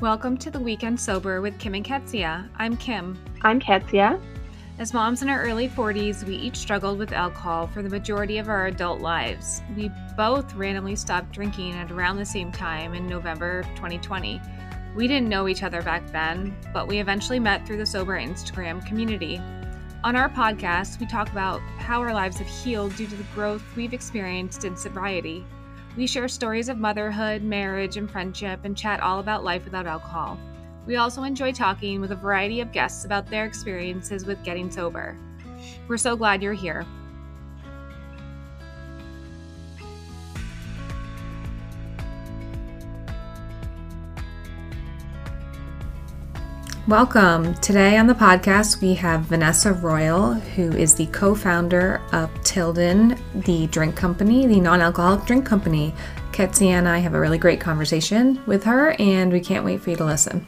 Welcome to the Weekend Sober with Kim and Kezia. I'm Kim. I'm Kezia. As moms in our early 40s, we each struggled with alcohol for the majority of our adult lives. We both randomly stopped drinking at around the same time in November 2020. We didn't know each other back then, but we eventually met through the Sober Instagram community. On our podcast, we talk about how our lives have healed due to the growth we've experienced in sobriety. We share stories of motherhood, marriage, and friendship, and chat all about life without alcohol. We also enjoy talking with a variety of guests about their experiences with getting sober. We're so glad you're here. Welcome. Today on the podcast, we have Vanessa Royle, who is the co founder of Tilden, the drink company, the non alcoholic drink company. Kezia and I have a really great conversation with her, and we can't wait for you to listen.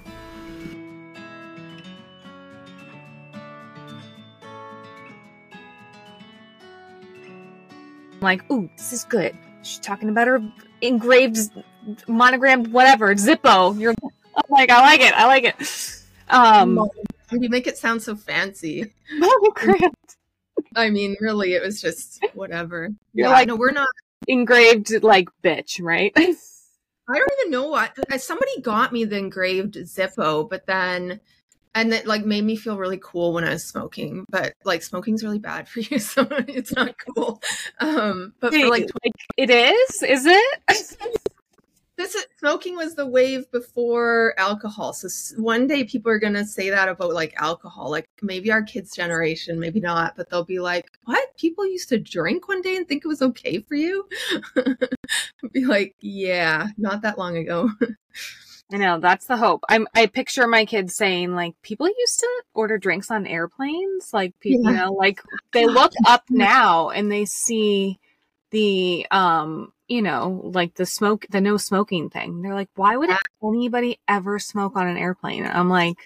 I'm like, ooh, this is good. She's talking about her engraved, monogrammed, whatever, Zippo. You're I'm like, I like it. I like it. Um, you make it sound so fancy. monogrammed. I mean, really, it was just whatever. You're yeah, like- no, we're not. engraved like bitch, right? I don't even know what. uh, Somebody got me the engraved Zippo, but then, and it like made me feel really cool when I was smoking. But like, smoking's really bad for you, so it's not cool. Um, but for like like it is, is it? This is, smoking was the wave before alcohol so one day people are going to say that about like alcohol like maybe our kids generation maybe not but they'll be like what people used to drink one day and think it was okay for you be like yeah not that long ago I know that's the hope. I'm. I picture my kids saying like, people used to order drinks on airplanes. Like, people, you know, like they look up now and they see the um, you know, like the smoke, the no smoking thing. They're like, why would anybody ever smoke on an airplane? I'm like,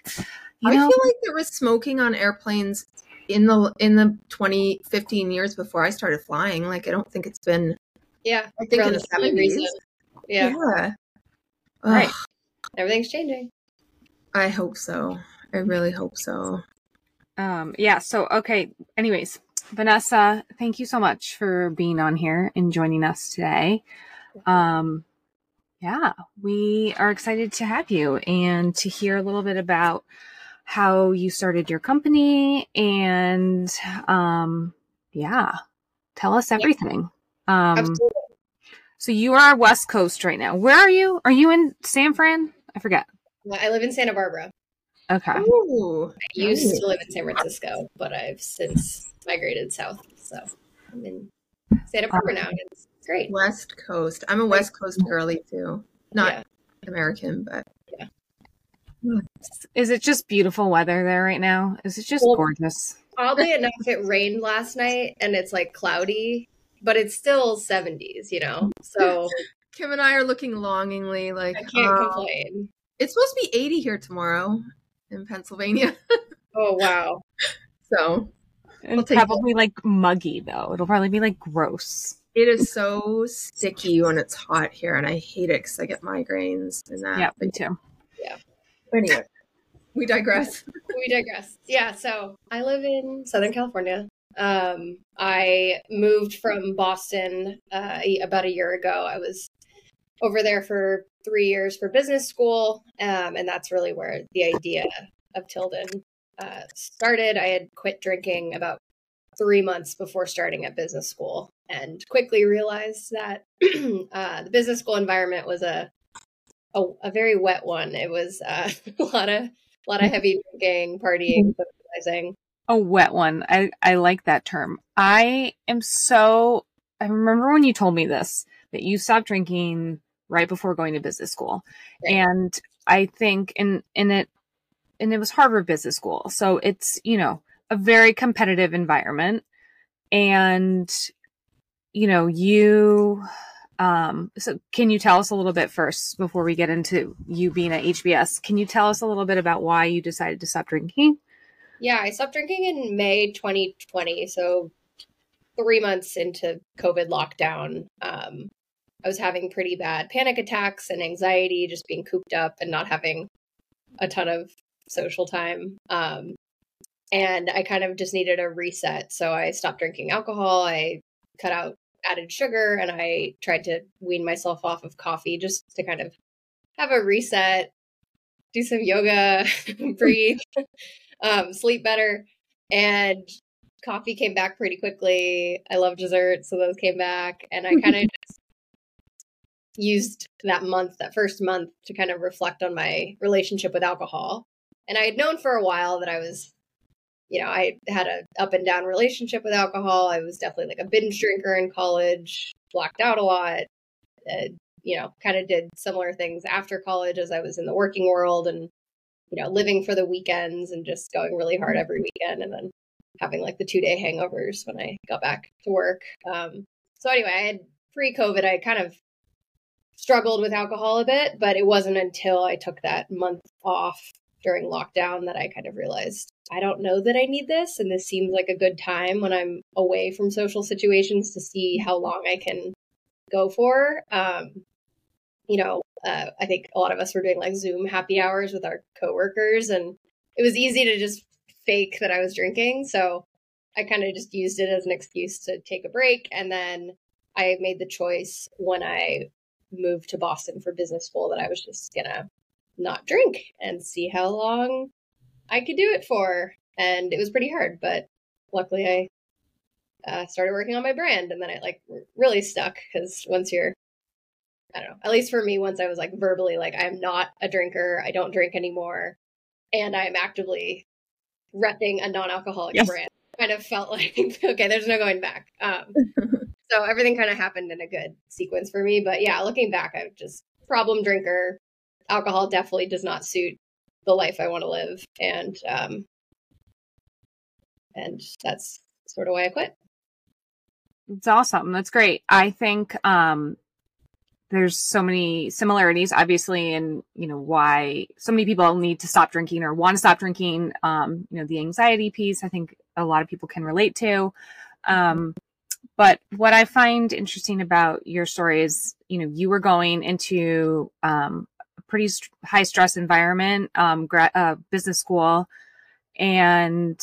you i know, feel like there was smoking on airplanes in the in the 20 15 years before i started flying like i don't think it's been Yeah, i think in the the 70s. Yeah, yeah Right. Everything's changing. i hope so i really hope so Um, yeah, so okay. Anyways, Vanessa, thank you so much for being on here and joining us today. Um, yeah, we are excited to have you and to hear a little bit about how you started your company and um yeah, tell us everything. Um Absolutely. so you are West Coast right now. Where are you? Are you in San Fran? I forget. I live in Santa Barbara. Okay. Ooh, I used nice. to live in San Francisco, but I've since migrated south. So I'm in Santa Barbara um, now. and It's great. West Coast. I'm a West Coast mm-hmm. girly too. Not Yeah. American, but yeah. Hmm. Is it just beautiful weather there right now? Is it just Well- gorgeous? Oddly enough, it rained last night and it's like cloudy, but it's still 70s, you know? So Kim and I are looking longingly like I can't uh, complain. it's supposed to be 80 here tomorrow in Pennsylvania. Oh, wow. so It'll take probably like muggy though. It'll probably be like gross. it is so sticky when it's hot here, and I hate it because I get migraines and that. Yeah, me too. Yeah. anyway, we digress. we digress. Yeah, so I live in Southern California. Um, I moved from Boston uh, about a year ago. I was over there for three years for business school, um, and that's really where the idea of Tilden uh, started. I had quit drinking about three months before starting at business school, and quickly realized that uh, the business school environment was a a, a very wet one. It was uh, a lot of a lot of heavy drinking, partying, socializing. A wet one. I, I like that term. I am so I remember when you told me this, that you stopped drinking right before going to business school. Right. And I think in in it and it was Harvard Business School. So it's, you know, a very competitive environment. And you know, you um so can you tell us a little bit first before we get into you being at HBS? Can you tell us a little bit about why you decided to stop drinking? Yeah, I stopped drinking in May 2020, so three months into COVID lockdown. Um, I was having pretty bad panic attacks and anxiety, just being cooped up and not having a ton of social time. Um, and I kind of just needed a reset. So I stopped drinking alcohol. I cut out added sugar and I tried to wean myself off of coffee just to kind of have a reset, do some yoga, breathe, um, sleep better. And coffee came back pretty quickly. I love desserts, so those came back. And I kind of just used that month, that first month, to kind of reflect on my relationship with alcohol. And I had known for a while that I was, you know, I had a up and down relationship with alcohol. I was definitely like a binge drinker in college, blacked out a lot, uh, you know, kind of did similar things after college as I was in the working world and, you know, living for the weekends and just going really hard every weekend and then having like the two day hangovers when I got back to work. Um, so anyway, I had pre COVID, I kind of struggled with alcohol a bit, but it wasn't until I took that month off during lockdown that I kind of realized I don't know that I need this. And this seems like a good time when I'm away from social situations to see how long I can go for. Um, you know, uh, I think a lot of us were doing like Zoom happy hours with our coworkers, and it was easy to just fake that I was drinking. So I kind of just used it as an excuse to take a break. And then I made the choice when I moved to Boston for business school that I was just gonna not drink and see how long I could do it for. And it was pretty hard, but luckily I uh, started working on my brand and then it like really stuck because once you're I don't know, at least for me, once I was like verbally like I'm not a drinker, I don't drink anymore, and I'm actively repping a non-alcoholic yes. brand, kind of felt like okay, there's no going back. Um, so everything kind of happened in a good sequence for me. But yeah, looking back, I'm just problem drinker, alcohol definitely does not suit the life I want to live, and um, and that's sort of why I quit. It's awesome. That's great. I think um, there's so many similarities, obviously, and you know why so many people need to stop drinking or want to stop drinking. Um, you know, the anxiety piece. I think a lot of people can relate to. Um, but what I find interesting about your story is, you know, you were going into um, a pretty st- high stress environment, um, gra- uh, business school, and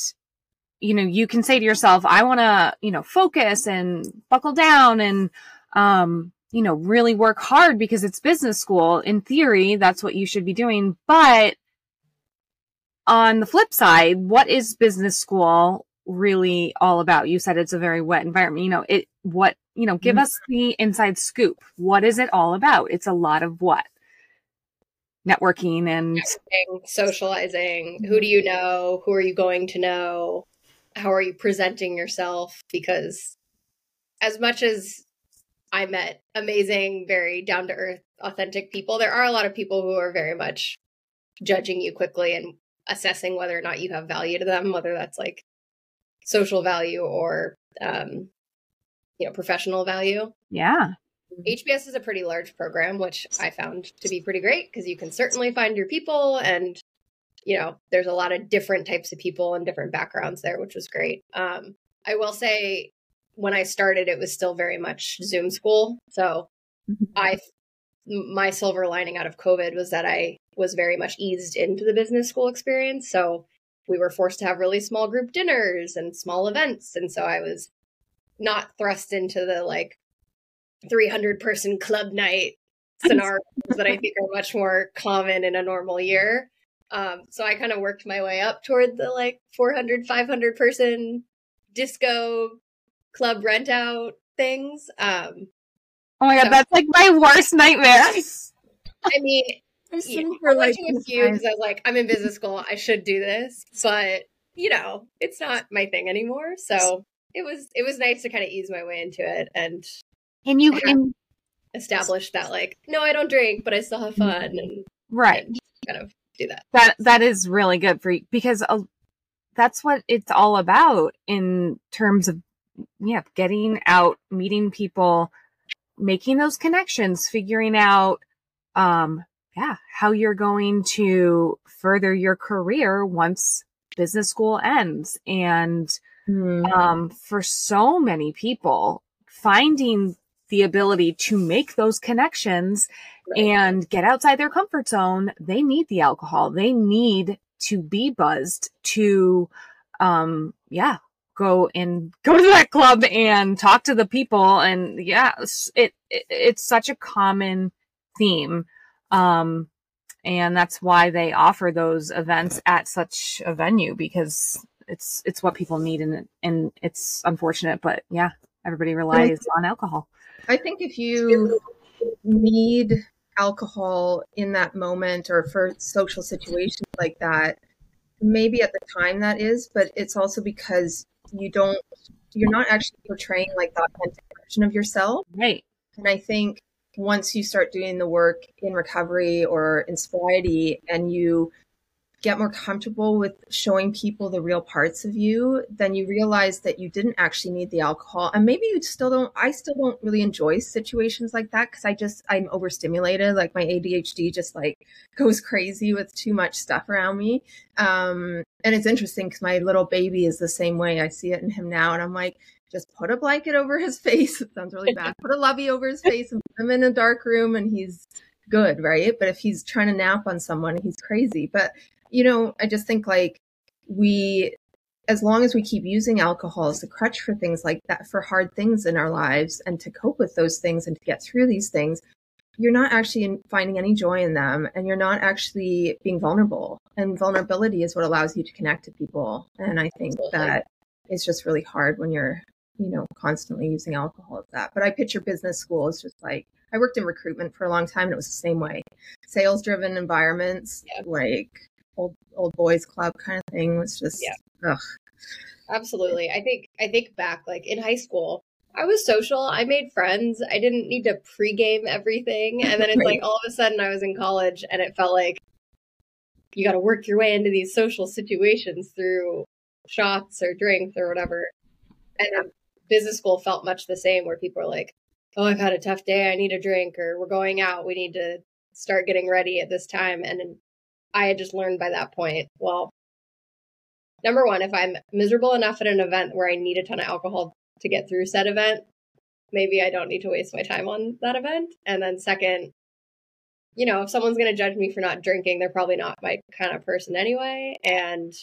you know, you can say to yourself, I want to, you know, focus and buckle down and, um, you know, really work hard because it's business school. In theory, that's what you should be doing. But on the flip side, what is business school really all about? You said it's a very wet environment. You know, it, what, you know, give mm-hmm. us the inside scoop. What is it all about? It's a lot of what? networking and socializing. Who do you know? Who are you going to know? How are you presenting yourself? Because as much as I met amazing, very down to earth, authentic people, there are a lot of people who are very much judging you quickly and assessing whether or not you have value to them, whether that's like social value or um, you know professional value. Yeah. HBS is a pretty large program, which I found to be pretty great because you can certainly find your people and you know, there's a lot of different types of people and different backgrounds there, which was great. Um, I will say when I started, it was still very much Zoom school. So mm-hmm. I, my silver lining out of COVID was that I was very much eased into the business school experience. So we were forced to have really small group dinners and small events. And so I was not thrust into the like 300 person club night scenarios that I think are much more common in a normal year. Um, so I kind of worked my way up toward the like 400, 500 person disco club rent out things. Um, oh my god, so, that's like my worst nightmare. I mean, yeah, I went to a few because I was like, I'm in business school, I should do this, but you know, it's not my thing anymore. So it was it was nice to kind of ease my way into it and and you and, establish that like, no, I don't drink, but I still have fun and right, and kind of do that. That that is really good for you because uh, that's what it's all about in terms of yeah, getting out, meeting people, making those connections, figuring out um yeah, how you're going to further your career once business school ends. And mm. um for so many people, finding the ability to make those connections right. and get outside their comfort zone, they need the alcohol. They need to be buzzed to, um, yeah, go and go to that club and talk to the people. And yeah, it, it it's such a common theme. Um, and that's why they offer those events at such a venue because it's it's what people need and and it's unfortunate but yeah everybody relies on alcohol. I think if you need alcohol in that moment or for social situations like that maybe at the time that is but it's also because you don't you're not actually portraying like the authentic version of yourself. Right. And i think once you start doing the work in recovery or in sobriety and you get more comfortable with showing people the real parts of you, then you realize that you didn't actually need the alcohol. And maybe you still don't, I still don't really enjoy situations like that because I just, I'm overstimulated. Like my ADHD just like goes crazy with too much stuff around me. Um, and it's interesting because my little baby is the same way. I see it in him now. And I'm like, just put a blanket over his face. It sounds really bad. Put a lovey over his face and put him in a dark room and he's good, right? But if he's trying to nap on someone, he's crazy. But you know, I just think like we, as long as we keep using alcohol as a crutch for things like that, for hard things in our lives and to cope with those things and to get through these things, you're not actually finding any joy in them and you're not actually being vulnerable. And vulnerability is what allows you to connect to people. And I think that it's just really hard when you're, you know, constantly using alcohol as that. But I picture business school as just like, I worked in recruitment for a long time and it was the same way. Sales driven environments, yeah. like old old boys club kind of thing was just yeah. Ugh. Absolutely. I think I think back like in high school, I was social. I made friends. I didn't need to pregame everything. And then it's right. like all of a sudden I was in college and it felt like you got to work your way into these social situations through shots or drinks or whatever. And business school felt much the same where people are like, oh, I've had a tough day. I need a drink or we're going out. We need to start getting ready at this time. And I had just learned by that point, well, number one, if I'm miserable enough at an event where I need a ton of alcohol to get through said event, maybe I don't need to waste my time on that event. And then second, you know, if someone's going to judge me for not drinking, they're probably not my kind of person anyway. And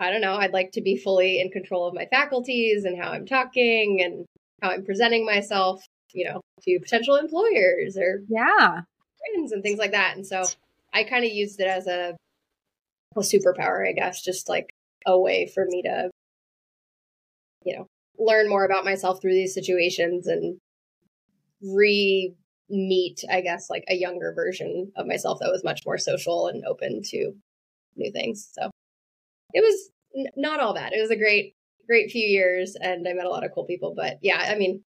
I don't know, I'd like to be fully in control of my faculties and how I'm talking and how I'm presenting myself, you know, to potential employers or yeah, friends and things like that. And so I kind of used it as a, a superpower, I guess, just like a way for me to, you know, learn more about myself through these situations and re meet, I guess, like a younger version of myself that was much more social and open to new things. So it was n- not all bad. It was a great, great few years and I met a lot of cool people. But yeah, I mean,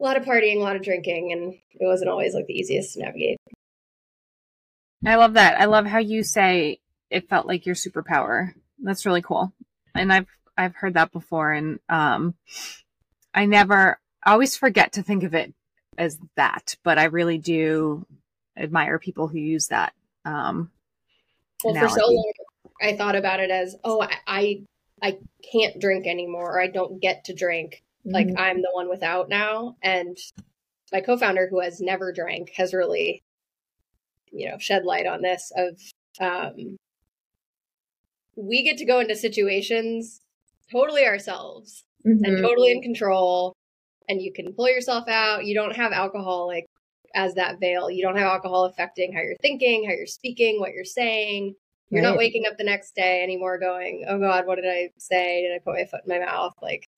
a lot of partying, a lot of drinking, and it wasn't always like the easiest to navigate. I love that. I love how you say it felt like your superpower. That's really cool. And I've I've heard that before and um I never I always forget to think of it as that, but I really do admire people who use that. Um well, analogy. for so long I thought about it as, oh, I, I I can't drink anymore or I don't get to drink. Mm-hmm. Like I'm the one without now. And my co-founder who has never drank has really you know shed light on this of um, we get to go into situations totally ourselves mm-hmm. and totally in control and you can pull yourself out you don't have alcohol like as that veil you don't have alcohol affecting how you're thinking how you're speaking what you're saying you're right. not waking up the next day anymore going oh god what did i say did i put my foot in my mouth like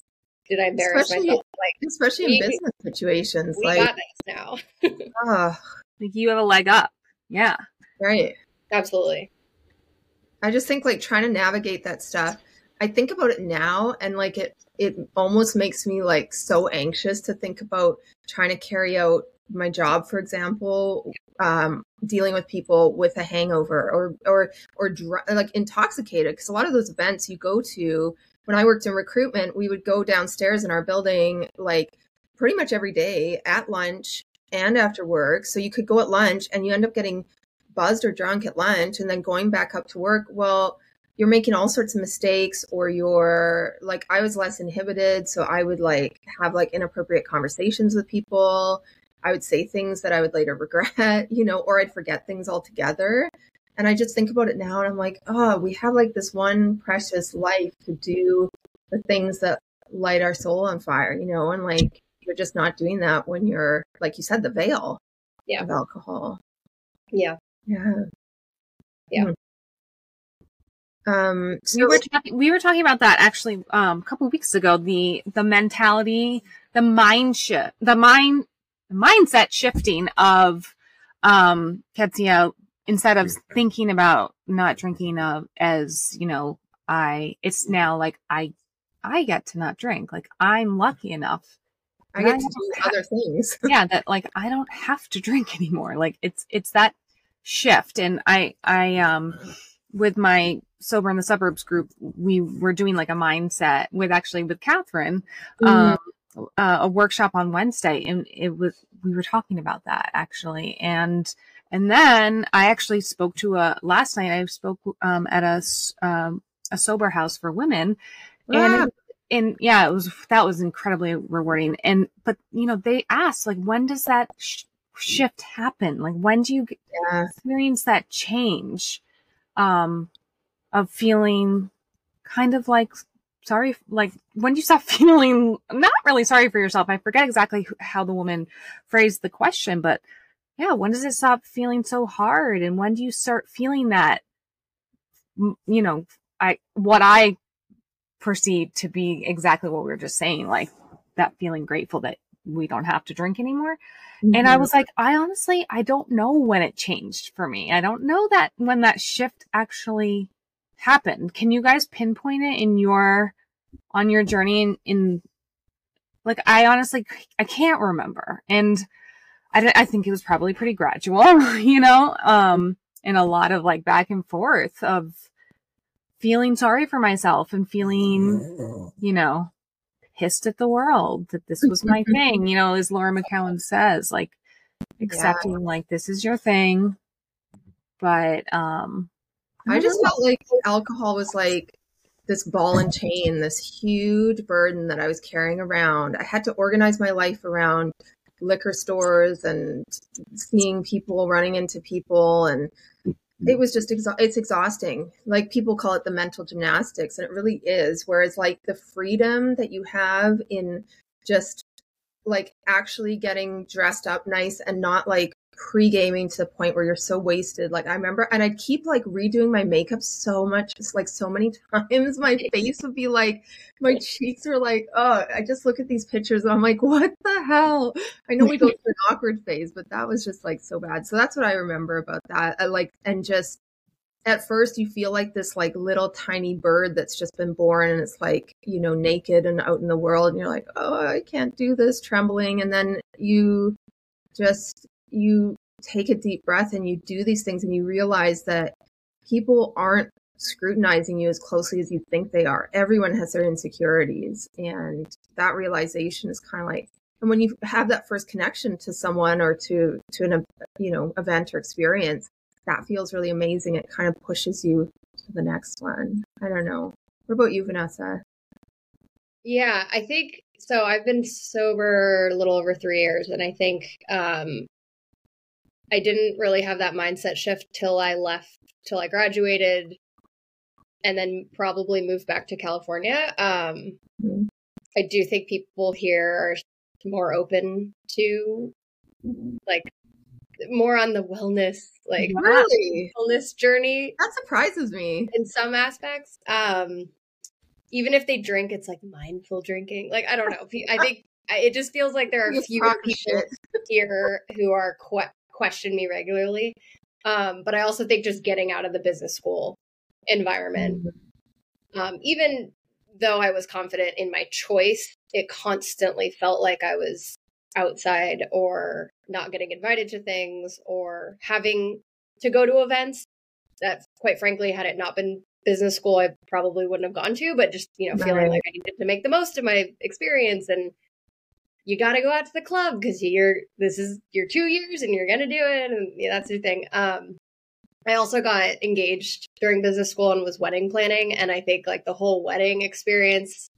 did i embarrass especially, myself like especially we, in business situations we like got this now oh, like you have a leg up yeah. Right. Absolutely. I just think like trying to navigate that stuff. I think about it now and like it it almost makes me like so anxious to think about trying to carry out my job for example um, dealing with people with a hangover or or or dr- like intoxicated because a lot of those events you go to when I worked in recruitment we would go downstairs in our building like pretty much every day at lunch and after work. So you could go at lunch and you end up getting buzzed or drunk at lunch and then going back up to work. Well, you're making all sorts of mistakes or you're like I was less inhibited so I would like have like inappropriate conversations with people I would say things that I would later regret you know or I'd forget things altogether and I just think about it now and I'm like oh we have like this one precious life to do the things that light our soul on fire you know and like you're just not doing that when you're like you said the veil yeah. of alcohol yeah yeah yeah hmm. Um, so we were talking, we were talking about that actually um, a couple weeks ago. The the mentality, the mind shift, the mind mindset shifting of um, Kezia instead of thinking about not drinking uh, as you know I it's now like I I get to not drink. Like I'm lucky enough I get to don't ha- other things. yeah that like I don't have to drink anymore. Like it's it's that shift. And I I um with my sober in the suburbs group we were doing like a mindset with actually with Catherine um uh, a workshop on Wednesday and it was we were talking about that actually. And and then I actually spoke to a last night I spoke um at a um a sober house for women. And Ah, and yeah it was that was incredibly rewarding. And but you know they asked like when does that sh- shift happen? Like when do you get- yeah. experience that change um of feeling kind of like sorry like when do you stop feeling not really sorry for yourself i forget exactly how the woman phrased the question but yeah when does it stop feeling so hard and when do you start feeling that you know i what i perceive to be exactly what we were just saying like that feeling grateful that we don't have to drink anymore and I Mhm. was like, I honestly, I don't know when it changed for me. I don't know that when that shift actually happened. Can you guys pinpoint it in your, on your journey in, in like, I honestly, I can't remember. And I, I think it was probably pretty gradual, you know, um, and a lot of like back and forth of feeling sorry for myself and feeling, you know, pissed at the world that this was my thing, you know, as Laura McKowen says, like accepting like this is your thing. But um I just mm-hmm. felt like alcohol was like this ball and chain, this huge burden that I was carrying around. I had to organize my life around liquor stores and seeing people running into people and it was just exa- it's exhausting. Like people call it the mental gymnastics and it really is. Whereas like the freedom that you have in just like actually getting dressed up nice and not like pre-gaming to the point where you're so wasted. Like i remember and i'd keep like redoing my makeup so much just like so many times. My face would be like my cheeks are like oh i just look at these pictures and i'm like what the hell? I know we go through an awkward phase but that was just like so bad. So that's what i remember about that I, like and just at first you feel like this like little tiny bird that's just been born and it's like you know naked and out in the world and you're like oh i can't do this trembling and then you just you take a deep breath and you do these things and you realize that people aren't scrutinizing you as closely as you think they are. Everyone has their insecurities and that realization is kind of like and when you have that first connection to someone or to to an you know event or experience that feels really amazing. It kind of pushes you to the next one. I don't know. What about you vanessa? Yeah, I think so. I've been sober a little over three years, and I think um, I didn't really have that mindset shift till I left, till I graduated, and then probably moved back to California. Um, Mhm. I do think people here are more open to like more on the wellness, like Yeah. really wellness journey that surprises me in some aspects. Um, even if they drink, it's like mindful drinking. Like I don't know. I think it just feels like there are fewer people here who are que- question me regularly. Um, but I also think just getting out of the business school environment, um, even though I was confident in my choice, it constantly felt like I was outside or not getting invited to things or having to go to events that, quite frankly, had it not been business school, I probably wouldn't have gone to, but just, you know, feeling Right. like I needed to make the most of my experience and you got to go out to the club because you're this is your two years and you're gonna do it and yeah, that's your thing um I also got engaged during business school and was wedding planning. And I think like the whole wedding experience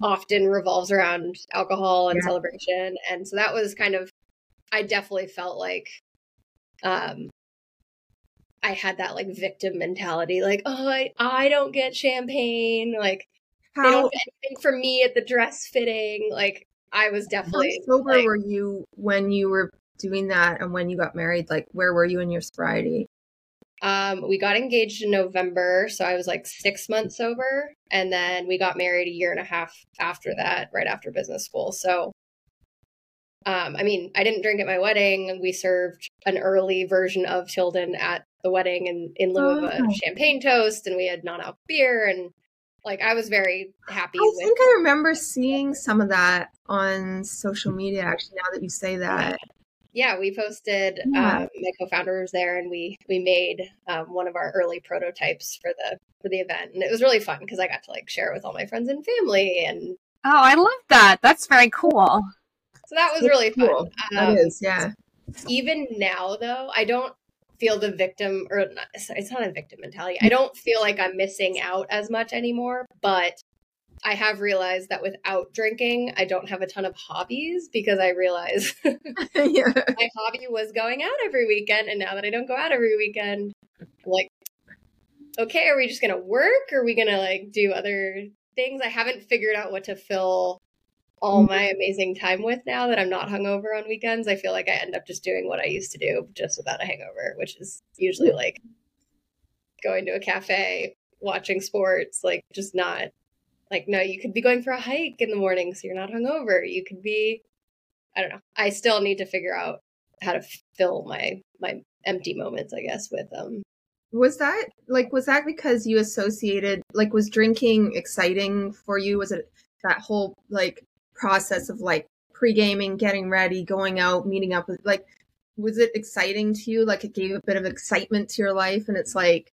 often revolves around alcohol and yeah. celebration. And so that was kind of, I definitely felt like um, I had that like victim mentality, like, oh, I, I don't get champagne. Like, How, they don't get anything for me at the dress fitting. Like, I was definitely. How sober like, were you when you were doing that and when you got married? Like, where were you in your sobriety? Um, we got engaged in November, so I was like six months sober, and then we got married a year and a half after that, right after business school. So, um, I mean, I didn't drink at my wedding. We served an early version of Tilden at the wedding, and in lieu oh. of a oh. champagne toast, and we had non-alcohol beer, and like I was very happy. I with- think I remember seeing some of that on social media. Actually, now that you say that, yeah, we posted. Yeah. Um, my co-founder was there, and we we made um, one of our early prototypes for the for the event, and it was really fun because I got to like share it with all my friends and family. And oh, I love that. That's very cool. So that was really cool. fun. Um, that is, yeah. Even now, though, I don't feel the victim, or not, it's not a victim mentality. I don't feel like I'm missing out as much anymore, but I have realized that without drinking, I don't have a ton of hobbies because I realize yeah. my hobby was going out every weekend. And now that I don't go out every weekend, I'm like, okay, are we just going to work? Or are we going to like do other things? I haven't figured out what to fill all mm-hmm. my amazing time with now that I'm not hungover on weekends. I feel like I end up just doing what I used to do just without a hangover, which is usually like going to a cafe, watching sports, like just not like, no, you could be going for a hike in the morning so you're not hungover. You could be, I don't know. I still need to figure out how to fill my my empty moments, I guess, with um. Was that like was that because you associated like was drinking exciting for you? Was it that whole like process of like pre gaming, getting ready, going out, meeting up with like was it exciting to you? Like it gave a bit of excitement to your life, and it's like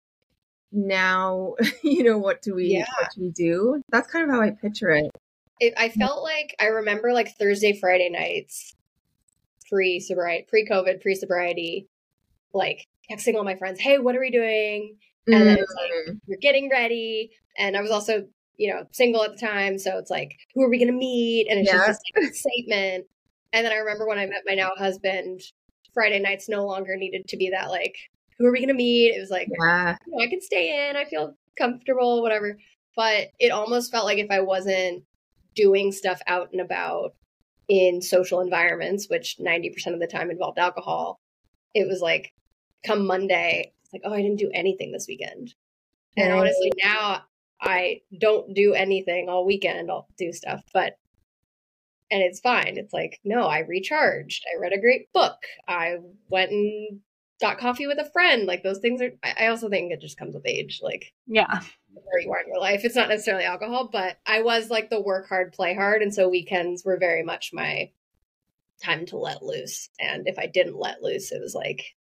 now you know what do we yeah. what do we do that's kind of how i picture it. it i felt like i remember like thursday friday nights pre sobriety pre covid pre sobriety like texting all my friends hey what are we doing and mm. then it's like we're mm. getting ready and i was also you know single at the time so it's like who are we gonna meet and it's yeah. just like excitement and then i remember when i met my now husband friday nights no longer needed to be that like who are we going to meet? It was like, yeah. you know, I can stay in. I feel comfortable, whatever. But it almost felt like if I wasn't doing stuff out and about in social environments, which 90% of the time involved alcohol, it was like, come Monday, it's like, oh, I didn't do anything this weekend. And honestly, now I don't do anything all weekend. I'll do stuff, but and it's fine. It's like, no, I recharged. I read a great book. I went and got coffee with a friend. Like those things are. I also think it just comes with age. Like yeah, where you are in your life. It's not necessarily alcohol, but I was like the work hard, play hard, and so weekends were very much my time to let loose. And if I didn't let loose, it was like.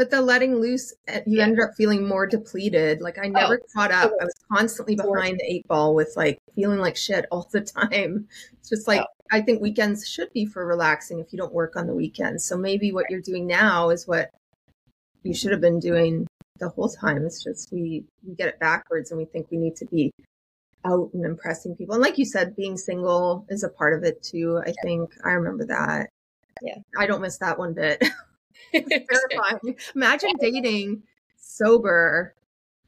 But the letting loose, eh, you yeah. ended up feeling more depleted. Like I never oh, caught up. I was constantly behind the eight ball with like feeling like shit all the time. It's just like oh. I think weekends should be for relaxing if you don't work on the weekends. So maybe what you're doing now is what you should have been doing the whole time. It's just we, we get it backwards and we think we need to be out and impressing people. And like you said, being single is a part of it too. I think I remember that. Yeah. I don't miss that one bit. terrifying. Imagine dating sober.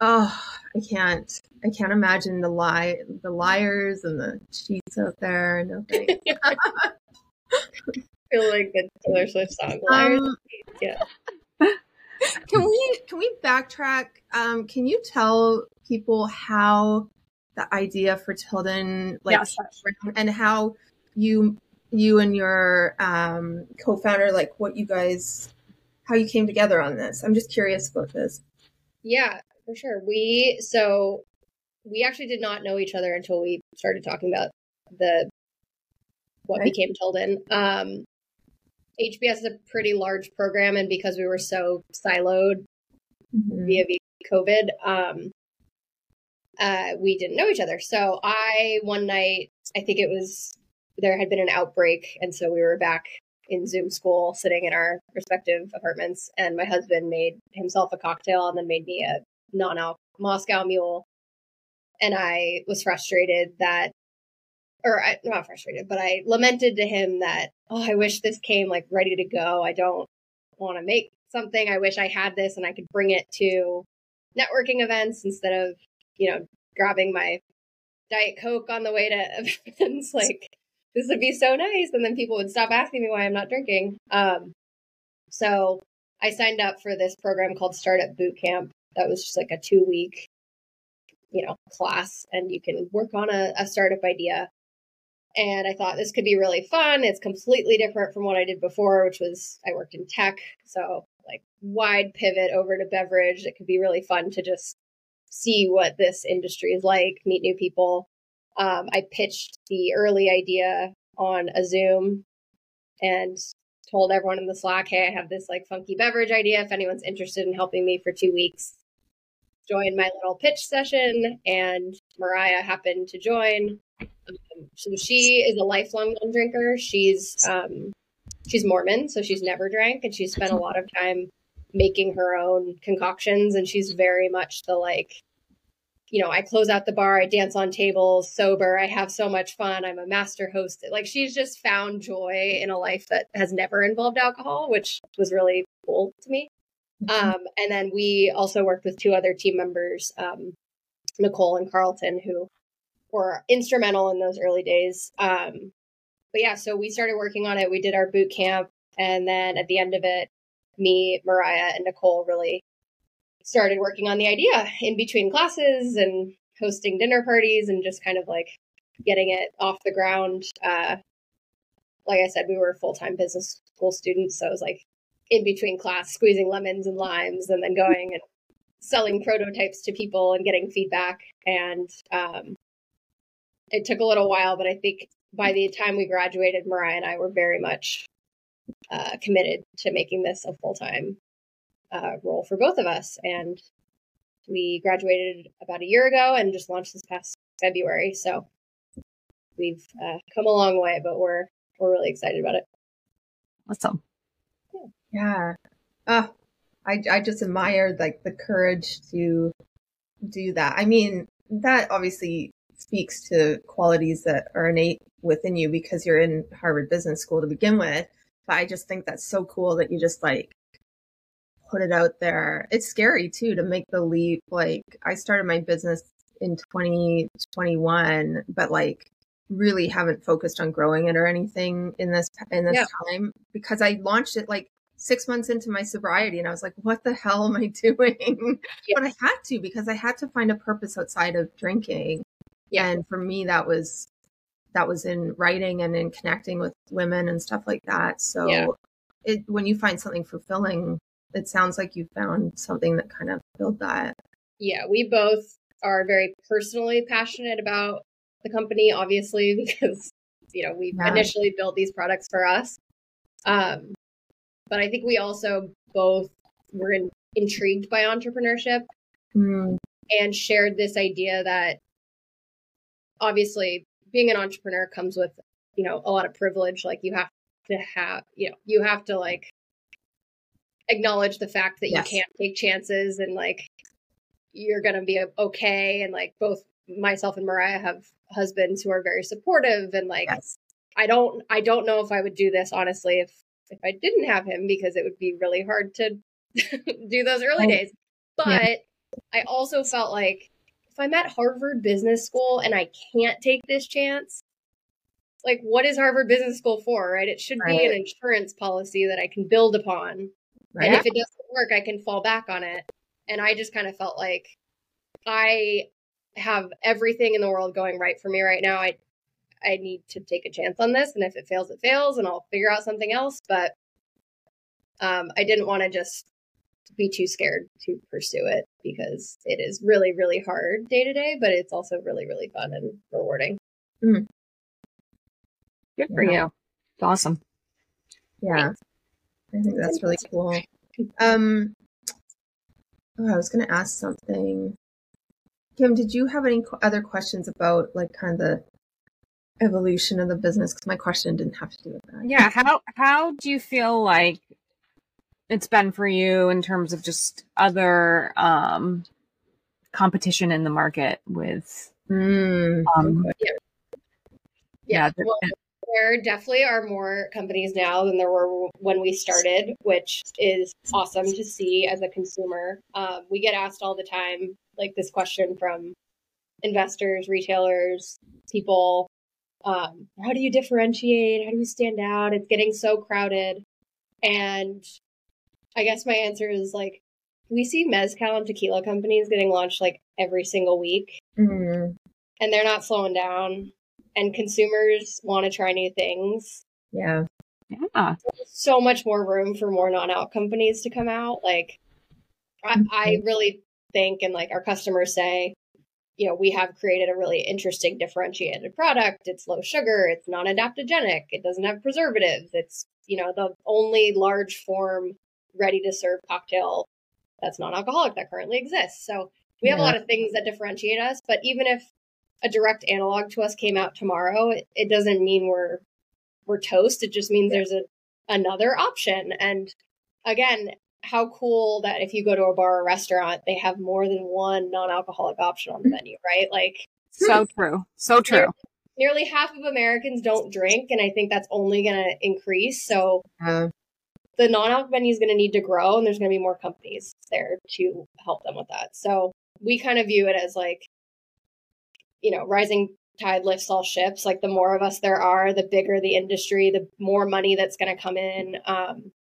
Oh, I can't. I can't imagine the lie, the liars and the cheats out there. No thanks. I feel like the Taylor Swift song. Liars um, yeah. Can we can we backtrack? Um, can you tell people how the idea for Tilden like yes. and how you you and your um, co-founder like what you guys how you came together on this? I'm just curious about this. Yeah, for sure. We so we actually did not know each other until we started talking about the what okay. became Tilden. Um, HBS is a pretty large program, and because we were so siloed mm-hmm. via COVID, um, uh, we didn't know each other. So I one night, I think it was there had been an outbreak, and so we were back in Zoom school, sitting in our respective apartments, and my husband made himself a cocktail and then made me a non-alc Moscow Mule, and I was frustrated that, or I, not frustrated, but I lamented to him that oh, I wish this came like ready to go. I don't want to make something. I wish I had this and I could bring it to networking events instead of you know grabbing my diet coke on the way to events like this would be so nice. And then people would stop asking me why I'm not drinking. Um, so I signed up for this program called Startup Boot Camp. That was just like a two week, you know, class, and you can work on a, a startup idea. And I thought this could be really fun. It's completely different from what I did before, which was I worked in tech. So, like, wide pivot over to beverage. It could be really fun to just see what this industry is like, meet new people. Um, I pitched the early idea on a Zoom and told everyone in the Slack, hey, I have this like funky beverage idea. If anyone's interested in helping me for two weeks, join my little pitch session. And Mariah happened to join. Um, so she is a lifelong non drinker. She's um, she's Mormon, so she's never drank, and she's spent a lot of time making her own concoctions. And she's very much the like you know, I close out the bar, I dance on tables, sober, I have so much fun, I'm a master host. Like she's just found joy in a life that has never involved alcohol, which was really cool to me. Mm-hmm. Um, and then we also worked with two other team members, um, Nicole and Carlton, who were instrumental in those early days. Um, but yeah, so we started working on it. We did our boot camp. And then at the end of it, me, Mariah, and Nicole really started working on the idea in between classes and hosting dinner parties and just kind of like getting it off the ground. Uh, like I said, we were full time business school students, so it was like in between class, squeezing lemons and limes, and then going and selling prototypes to people and getting feedback. And um, it took a little while, but I think by the time we graduated, Mariah and I were very much uh, committed to making this a full time uh, role for both of us. And we graduated about a year ago and just launched this past February. So we've uh, come a long way, but we're we're really excited about it. Awesome. Yeah. yeah. Uh, I I just admired like the courage to do that. I mean, that obviously speaks to qualities that are innate within you because you're in Harvard Business School to begin with. But I just think that's so cool that you just like put it out there. It's scary too to make the leap. Like I started my business in 2021, but like really haven't focused on growing it or anything in this in this yeah. time because I launched it like six months into my sobriety and I was like, what the hell am I doing? Yeah. But I had to because I had to find a purpose outside of drinking. Yeah. And for me that was that was in writing and in connecting with women and stuff like that. So yeah. it when you find something fulfilling, it sounds like you found something that kind of filled that. Yeah, we both are very personally passionate about the company, obviously, because you know we yeah. initially built these products for us. Um, but I think we also both were in, intrigued by entrepreneurship mm. and shared this idea that obviously being an entrepreneur comes with you know a lot of privilege. Like you have to have you know you have to like acknowledge the fact that yes. you can't take chances and like you're going to be okay and like both myself and Mariah have husbands who are very supportive and like yes. I don't I don't know if I would do this honestly if if I didn't have him because it would be really hard to do those early days. But yeah. I also felt like if I'm at Harvard Business School and I can't take this chance, like what is Harvard Business School for, right? It should right. be an insurance policy that I can build upon Right? And if it doesn't work, I can fall back on it. And I just kind of felt like I have everything in the world going right for me right now. I I need to take a chance on this, and if it fails, it fails, and I'll figure out something else. But um, I didn't want to just be too scared to pursue it because it is really, really hard day to day, but it's also really, really fun and rewarding. Mm. Good for yeah. you. It's awesome. Yeah. Thanks. I think that's really cool. Um, oh, I was going to ask something. Kim, did you have any other questions about like kind of the evolution of the business because my question didn't have to do with that. Yeah. How how do you feel like it's been for you in terms of just other um competition in the market with Mm. um Yeah. yeah, the- Well, there definitely are more companies now than there were when we started, which is awesome to see as a consumer. Um, we get asked all the time, like this question from investors, retailers, people. Um, how do you differentiate? How do you stand out? It's getting so crowded. And I guess my answer is like, we see mezcal and tequila companies getting launched like every single week Mm. and they're not slowing down and consumers want to try new things. Yeah. yeah. so much more room for more non-alc companies to come out. Like I, I mm-hmm. really think and like our customers say you know we have created a really interesting differentiated product. It's low sugar. It's non-adaptogenic it doesn't have preservatives. It's you know the only large form ready to serve cocktail that's non-alcoholic that currently exists. So we have a lot of things that differentiate us but even if a direct analog to us came out tomorrow. It, it doesn't mean we're we're toast. It just means there's a another option. And again how cool that if you go to a bar or restaurant they have more than one non-alcoholic option on the mm-hmm. menu right? Like So true. So true. nearly half of americans don't drink and i think that's only going to increase. So Yeah. the non-alc menu is going to need to grow and there's going to be more companies there to help them with that. So we kind of view it as like you know rising tide lifts all ships like the more of us there are the bigger the industry the more money that's going to come in um,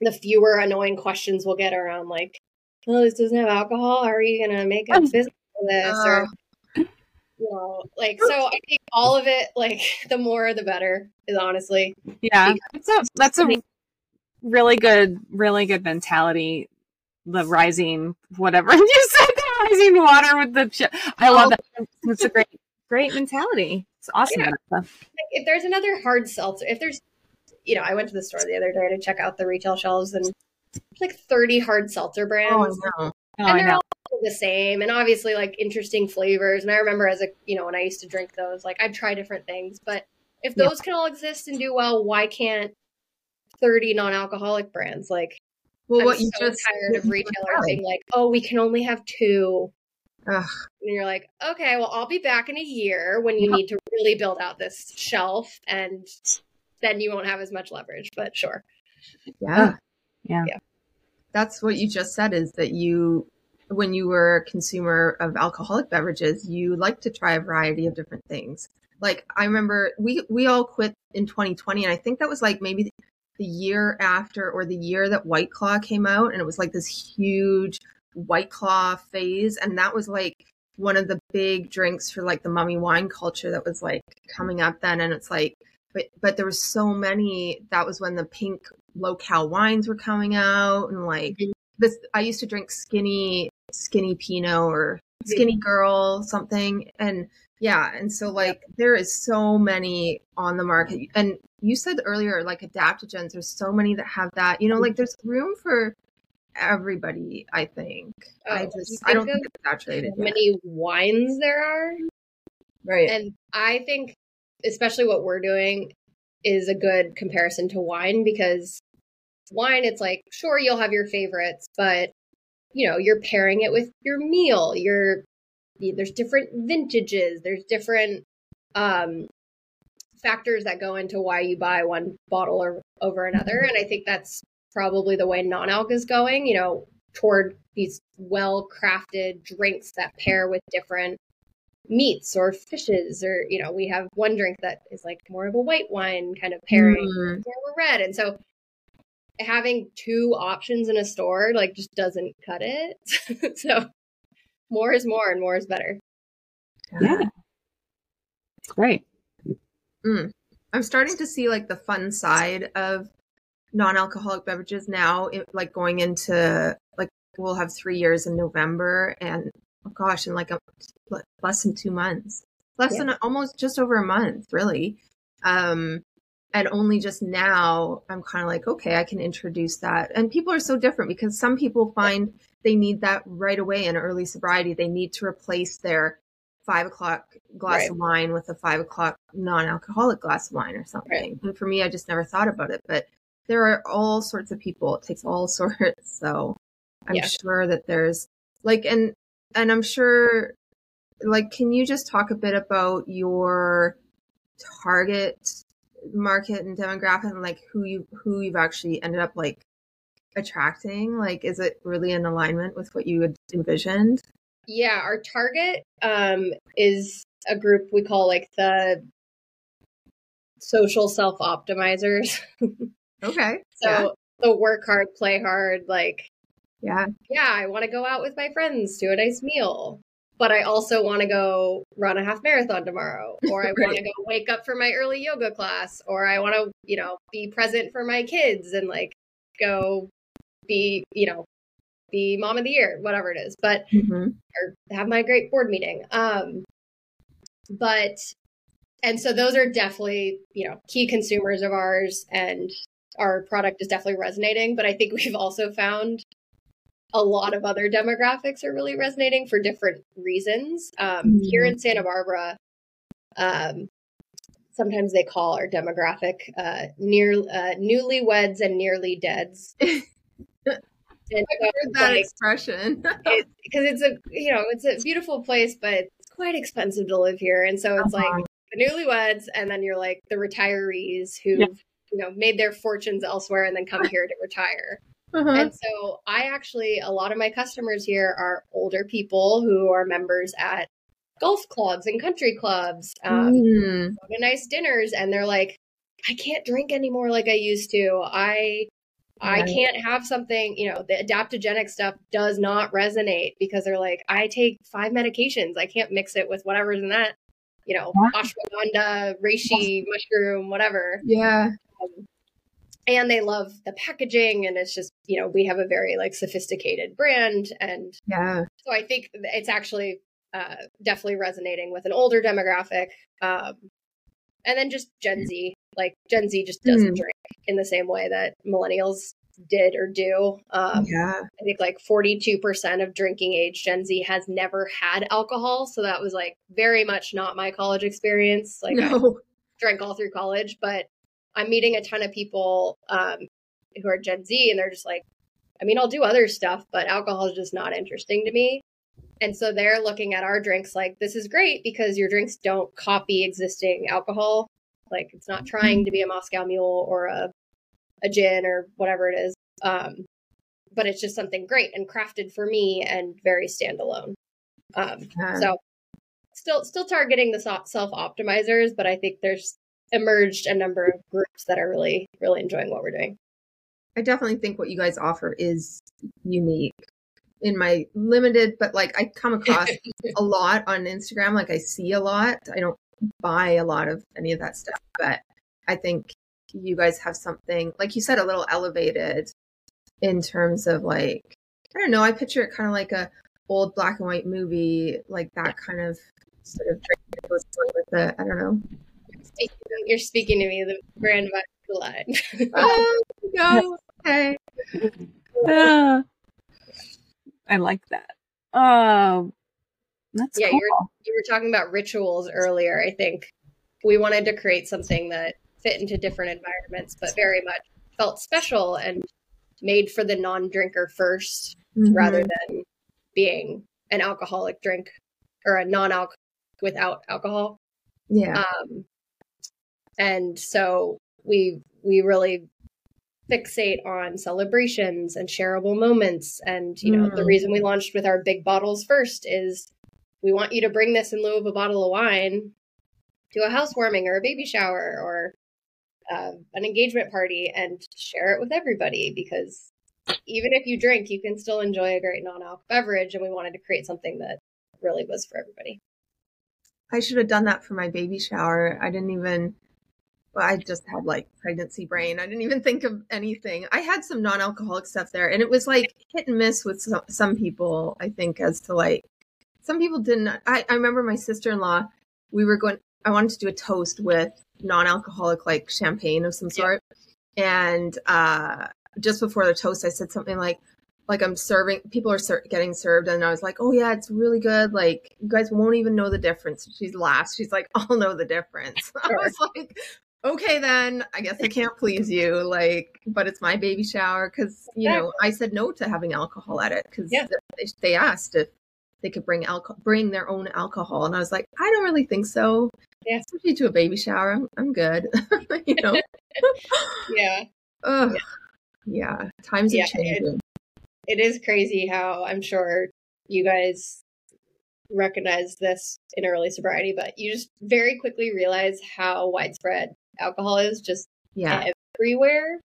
the fewer annoying questions we'll get around like oh this doesn't have alcohol how are you going to make a business of this or you know like so i think all of it like the more the better is honestly Yeah. That's a that's a really good, really good mentality. The rising whatever you said, the water with the ship. I love that. Oh, it's a great, great mentality. It's awesome. Yeah. If there's another hard seltzer, if there's, you know, I went to the store the other day to check out the retail shelves and there's like 30 hard seltzer Oh, brands. I know. Oh, and they're all the same and obviously like interesting flavors. And I remember as a, you know, when I used to drink those, like I'd try different things. But if Yeah. those can all exist and do well, why can't 30 non alcoholic brands? Like, Well, I'm what you so just tired of you retailers being like, oh, we can only have two. Ugh. And you're like, okay, well, I'll be back in a year when you need to really build out this shelf, and then you won't have as much leverage. But sure, Yeah. Yeah. Yeah. That's what you just said is that you, when you were a consumer of alcoholic beverages, you like to try a variety of different things. Like I remember we, we all quit in 2020 and I think that was like maybe the year after or the year that White Claw came out and it was like this huge White Claw phase. And that was like one of the big drinks for like the mummy wine culture that was like coming up then. And it's like, but, but there was so many, that was when the pink low cal wines were coming out and like Mhm. this i used to drink skinny skinny pinot or skinny girl something and yeah and so like there is so many on the market and you said earlier like adaptogens there's so many that have that you know like there's room for everybody i think i Oh, just you i don't think it's saturated how yet. many wines there are, right and I think especially what we're doing is a good comparison to wine because wine, it's like sure you'll have your favorites, but you know you're pairing it with your meal. You're there's different vintages. There's different um, factors that go into why you buy one bottle or over another. And I think that's probably the way non-alc is going. You know, toward these well-crafted drinks that pair with different meats or fishes or you know we have one drink that is like more of a white wine kind of pairing Mm, more red and so having two options in a store like just doesn't cut it so more is more and more is better Yeah. It's great. I'm starting to see like the fun side of non-alcoholic beverages now. It, like going into like we'll have three years in November, and oh gosh, in like a less than two months, less Yeah. than almost just over a month, really. Um, and only just now, I'm kind of like, okay, I can introduce that. And people are so different because some people find they need that right away in early sobriety. They need to replace their five o'clock glass Right. of wine with a five o'clock non-alcoholic glass of wine or something. And for me, I just never thought about it. But there are all sorts of people. It takes all sorts. So I'm Yeah. sure that there's like and and I'm sure like can you just talk a bit about your target market and demographic and like who you who you've actually ended up like attracting? Like is it really in alignment with what you had envisioned? Yeah, our target um, is a group we call like the social self optimizers. Okay. so Yeah. the work hard, play hard, like, Yeah. yeah, I want to go out with my friends to a nice meal, but I also want to go run a half marathon tomorrow, or I want Right. to go wake up for my early yoga class, or I want to, you know, be present for my kids and like go be, you know, be mom of the year, whatever it is. But hmm or have my great board meeting. Um, but and so those are definitely you know key consumers of ours, and our product is definitely resonating. But I think we've also found a lot of other demographics are really resonating for different reasons. Um, Here in Santa Barbara, um, sometimes they call our demographic uh, near uh, newlyweds and nearly deads. And so, Heard that like, expression. because it's a you know it's a beautiful place but it's quite expensive to live here and so it's Uh-huh. like the newlyweds and then you're like the retirees who've Yeah. you know made their fortunes elsewhere and then come here to retire Uh-huh. and so i actually a lot of my customers here are older people who are members at golf clubs and country clubs um, Mm. go to nice dinners and they're like i can't drink anymore like i used to i i can't have something you know the adaptogenic stuff does not resonate because they're like i take five medications i can't mix it with whatever's in that you know Wow. ashwagandha reishi mushroom whatever Yeah. and they love the packaging and it's just you know we have a very like sophisticated brand and Yeah. so I think it's actually uh, definitely resonating with an older demographic. Um, and then just Gen Z. Like Gen Z just doesn't Mm. drink in the same way that millennials did or do. Um, yeah. I think like 42% of drinking age Gen Z has never had alcohol. So that was like very much not my college experience. Like I no. drank all through college, but I'm meeting a ton of people um, who are Gen Z and they're just like, I mean, I'll do other stuff, but alcohol is just not interesting to me. And so they're looking at our drinks like, this is great because your drinks don't copy existing alcohol. Like, it's not trying to be a Moscow Mule or a, a gin or whatever it is. Um, but it's just something great and crafted for me and very standalone. Um, Yeah. so still still targeting the self optimizers, but I think there's emerged a number of groups that are really really enjoying what we're doing. I definitely think what you guys offer is unique in my limited, but like I come across a lot on Instagram. Like I see a lot. I don't buy a lot of any of that stuff, but I think you guys have something, like you said, a little elevated in terms of like, I don't know. I picture it kind of like a old black and white movie, like that kind of sort of drink that goes along with the, I don't know. You're speaking to me the brand vibe line. Oh, no. Okay. Ah, I like that. Um, that's Yeah, cool. you were talking about rituals earlier. I think we wanted to create something that fit into different environments, but very much felt special and made for the non-drinker 1st rather Mhm. than being an alcoholic drink or a non-alc without alcohol. Yeah. Um, and so we we really fixate on celebrations and shareable moments. And you know, the Mm. reason we launched with our big bottles first is we want you to bring this in lieu of a bottle of wine to a housewarming or a baby shower or uh, an engagement party and share it with everybody because even if you drink, you can still enjoy a great non-alc beverage. And we wanted to create something that really was for everybody. I should have done that for my baby shower. I didn't even. Well, I just had like pregnancy brain. I didn't even think of anything. I had some non-alcoholic stuff there, and it was like hit and miss with some, some people. I think as to like some people didn't. I, I remember my sister-in-law. We were going. I wanted to do a toast with non-alcoholic like champagne of some Yeah. sort, and uh, just before the toast, I said something like, like I'm serving, people are ser- getting served, and I was like, "Oh yeah, it's really good. Like you guys won't even know the difference." She last. She's like, "I'll know the difference." I was like, "Okay, then I guess I can't please you." Like, but it's my baby shower because you know I said no to having alcohol at it because Yeah. they, they asked if they could bring alcohol, bring their own alcohol, and I was like, "I don't really think so." Yeah. especially to a baby shower, I'm, I'm good. you know. Yeah. Ugh. Yeah, times Yeah, are changing. It is crazy how I'm sure you guys recognize this in early sobriety, but you just very quickly realize how widespread alcohol is just Yeah, everywhere.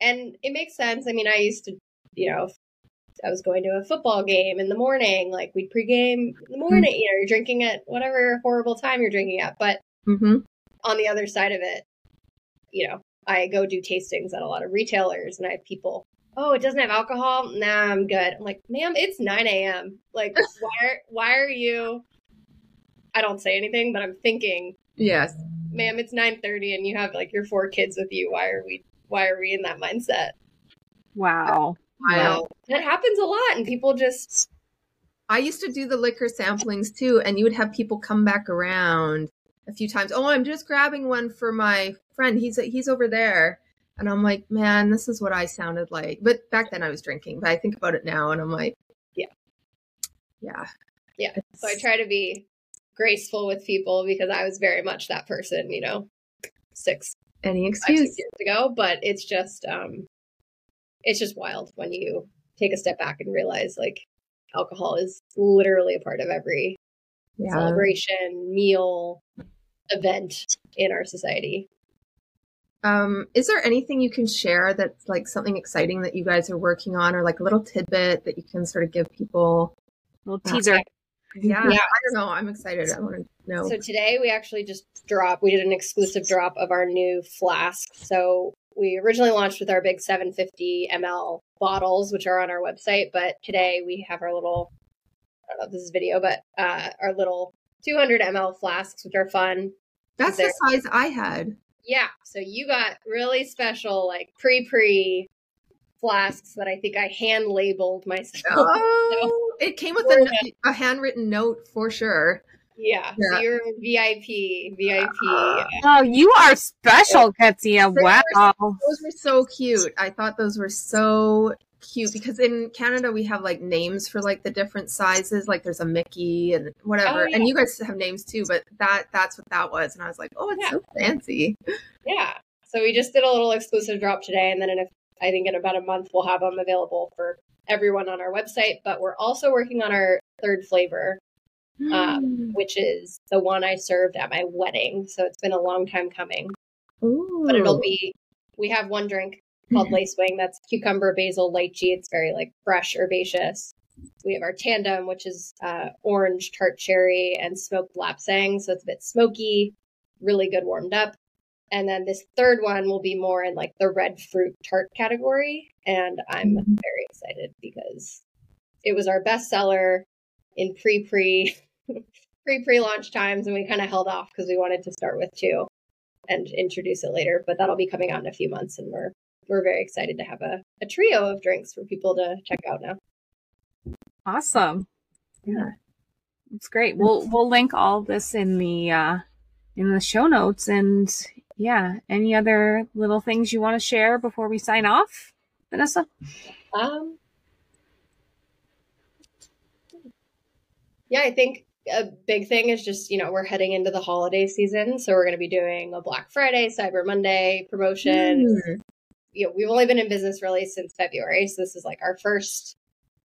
And it makes sense. I mean, I used to, you know, I was going to a football game in the morning, like we'd pregame in the morning, you know, you're drinking at whatever horrible time you're drinking at. But hmm on the other side of it, you know, I go do tastings at a lot of retailers and I have people, oh, it doesn't have alcohol? Nah, I'm good. I'm like, ma'am, it's 9 a.m. Like, why are, why are you, I don't say anything, but I'm thinking, yes. ma'am, it's 9.30 and you have like your four kids with you. Why are we, why are we in that mindset? Wow. Know. That happens a lot and people just, I used to do the liquor samplings too, and you would have people come back around a few times. Oh, I'm just grabbing one for my friend. He's he's over there, and I'm like, man, this is what I sounded like. But back then I was drinking. But I think about it now, and I'm like, Yeah. yeah, Yeah. so I try to be graceful with people because I was very much that person, you know, six Any five, excuse? six years ago, but it's just um it's just wild when you take a step back and realize like alcohol is literally a part of every Yeah. celebration, meal, event in our society. Um, is there anything you can share that's like something exciting that you guys are working on, or like a little tidbit that you can sort of give people? A Little Yeah. teaser. Yeah, Yeah. I don't know. I'm excited. I want to know. So today we actually just dropped we did an exclusive drop of our new flask. So we originally launched with our big 750 ml bottles, which are on our website, but today we have our little I don't know if this is video, but uh, our little 200 ml flasks, which are fun. That's the size I had. Yeah. So you got really special, like pre pre flasks that I think I hand labeled myself. Oh, it came with a, a handwritten note for sure. yeah. Yeah. So you're VIP, VIP. Oh, you are special, Kezia. They were Wow. Those were so cute. I thought those were so cute because in Canada we have like names for like the different sizes. Like there's a Mickey and whatever, Oh, yeah. and you guys have names too. But that that's what that was, and I was like, oh, it's Yeah. so fancy. Yeah. So we just did a little exclusive drop today, and then in a, I think in about a month we'll have them available for everyone on our website. But we're also working on our third flavor, um, which is the one I served at my wedding. So it's been a long time coming, Ooh. but it'll be. We have one drink called Lace Wing that's cucumber, basil, lychee. It's very like fresh, herbaceous. We have our tandem, which is uh, orange, tart cherry, and smoked lapsang. So it's a bit smoky, really good warmed up. And then this third one will be more in like the red fruit tart category. And I'm Mhm. very excited because it was our best seller in pre pre pre pre launch times. And we kind of held off because we wanted to start with two and introduce it later. But that'll be coming out in a few months. And we're, we're very excited to have a, a trio of drinks for people to check out now. Awesome. Yeah. It's great. We'll we'll link all this in the uh in the show notes and yeah, any other little things you want to share before we sign off, Vanessa? Um, yeah, I think a big thing is just, you know, we're heading into the holiday season. So we're going to be doing a Black Friday, Cyber Monday promotion. Mm. You know, we've only been in business really since February. So this is like our first.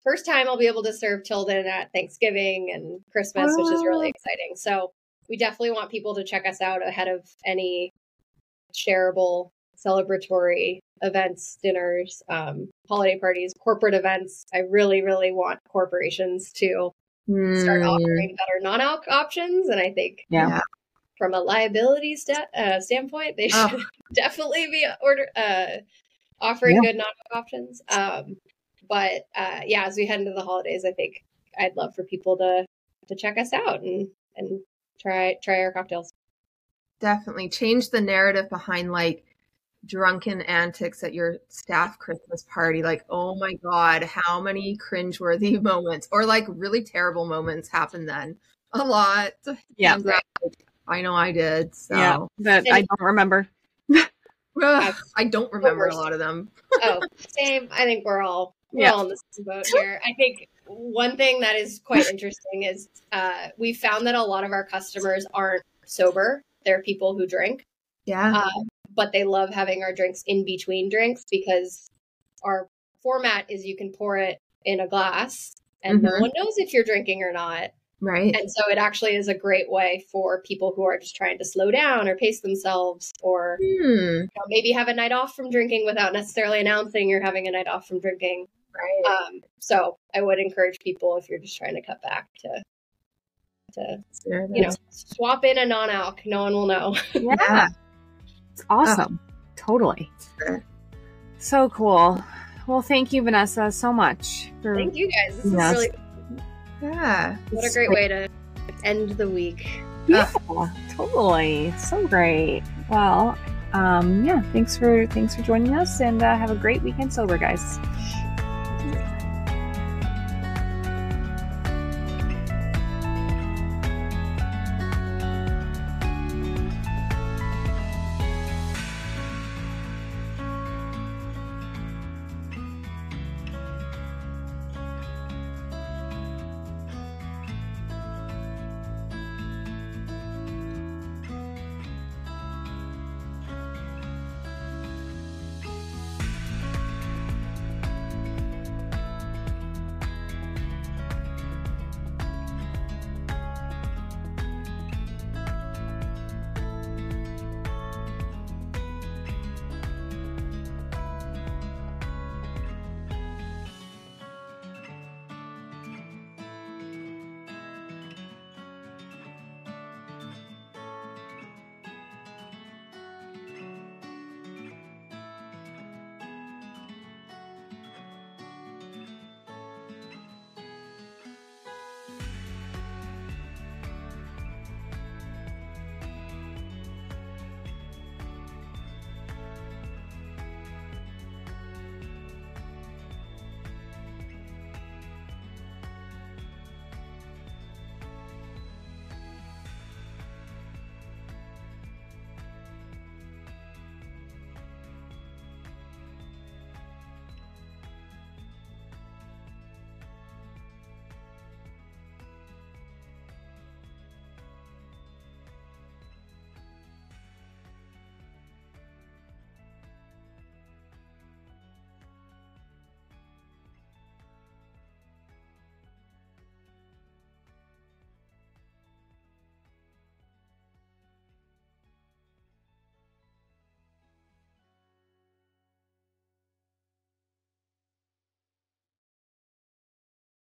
First time I'll be able to serve Tilden at Thanksgiving and Christmas, which is really Oh. exciting. So we definitely want people to check us out ahead of any shareable celebratory events, dinners, um, holiday parties, corporate events. I really, really want corporations to start Mm. offering better non-alc options, and I think Yeah. Yeah. from a liability sta- uh, standpoint, they Oh. should definitely be order uh, offering Yeah. good non-alc options. Um, but uh, yeah, as we head into the holidays, I think I'd love for people to to check us out and and try try our cocktails. Definitely change the narrative behind like drunken antics at your staff Christmas party. Like, oh my God, how many cringeworthy moments or like really terrible moments happen then? A lot. Yeah. And, like, I know I did. So Yeah, that I don't remember. I don't remember a lot of them. oh, same. I think we're all we're Yeah. all in the same boat here. I think one thing that is quite interesting is uh, we found that a lot of our customers aren't sober. They're people who drink, Yeah. uh, but they love having our drinks in between drinks because our format is you can pour it in a glass and no Mhm. one knows if you're drinking or not. right. And so it actually is a great way for people who are just trying to slow down or pace themselves or Hmm. you know, maybe have a night off from drinking without necessarily announcing you're having a night off from drinking. Right. Um, so I would encourage people if you're just trying to cut back to to you know swap in a non-alc. No one will know. Yeah, Yeah. it's awesome. totally. Sure. So cool. Well, thank you, Vanessa, so much. For, Thank you guys. This Yes. is really Yeah. what a great way to end the week. Yeah, totally. So great. Well, um, yeah. Thanks for thanks for joining us, and uh, have a great weekend sober, guys.